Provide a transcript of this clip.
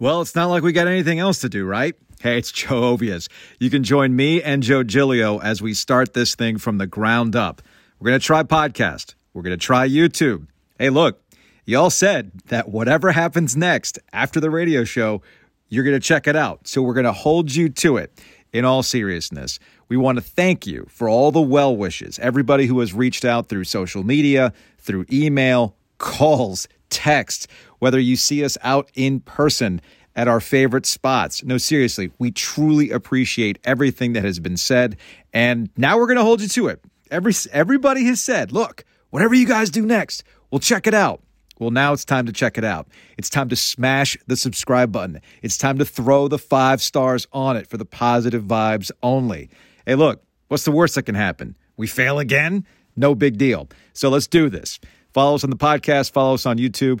Well, it's not like we got anything else to do, right? Hey, it's Joe Ovies. You can join me and Joe Giglio as we start this thing from the ground up. We're going to try podcast. We're going to try YouTube. Hey, look, y'all said that whatever happens next after the radio show, you're going to check it out. So we're going to hold you to it. In all seriousness, we want to thank you for all the well wishes, everybody who has reached out through social media, through email, calls, text, whether you see us out in person at our favorite spots. No, seriously, we truly appreciate everything that has been said. And now we're going to hold you to it. Every, everybody has said, look, whatever you guys do next, we'll check it out. Well, now it's time to check it out. It's time to smash the subscribe button. It's time to throw the five stars on it for the positive vibes only. Hey, look, what's the worst that can happen? We fail again? No big deal. So let's do this. Follow us on the podcast, follow us on YouTube,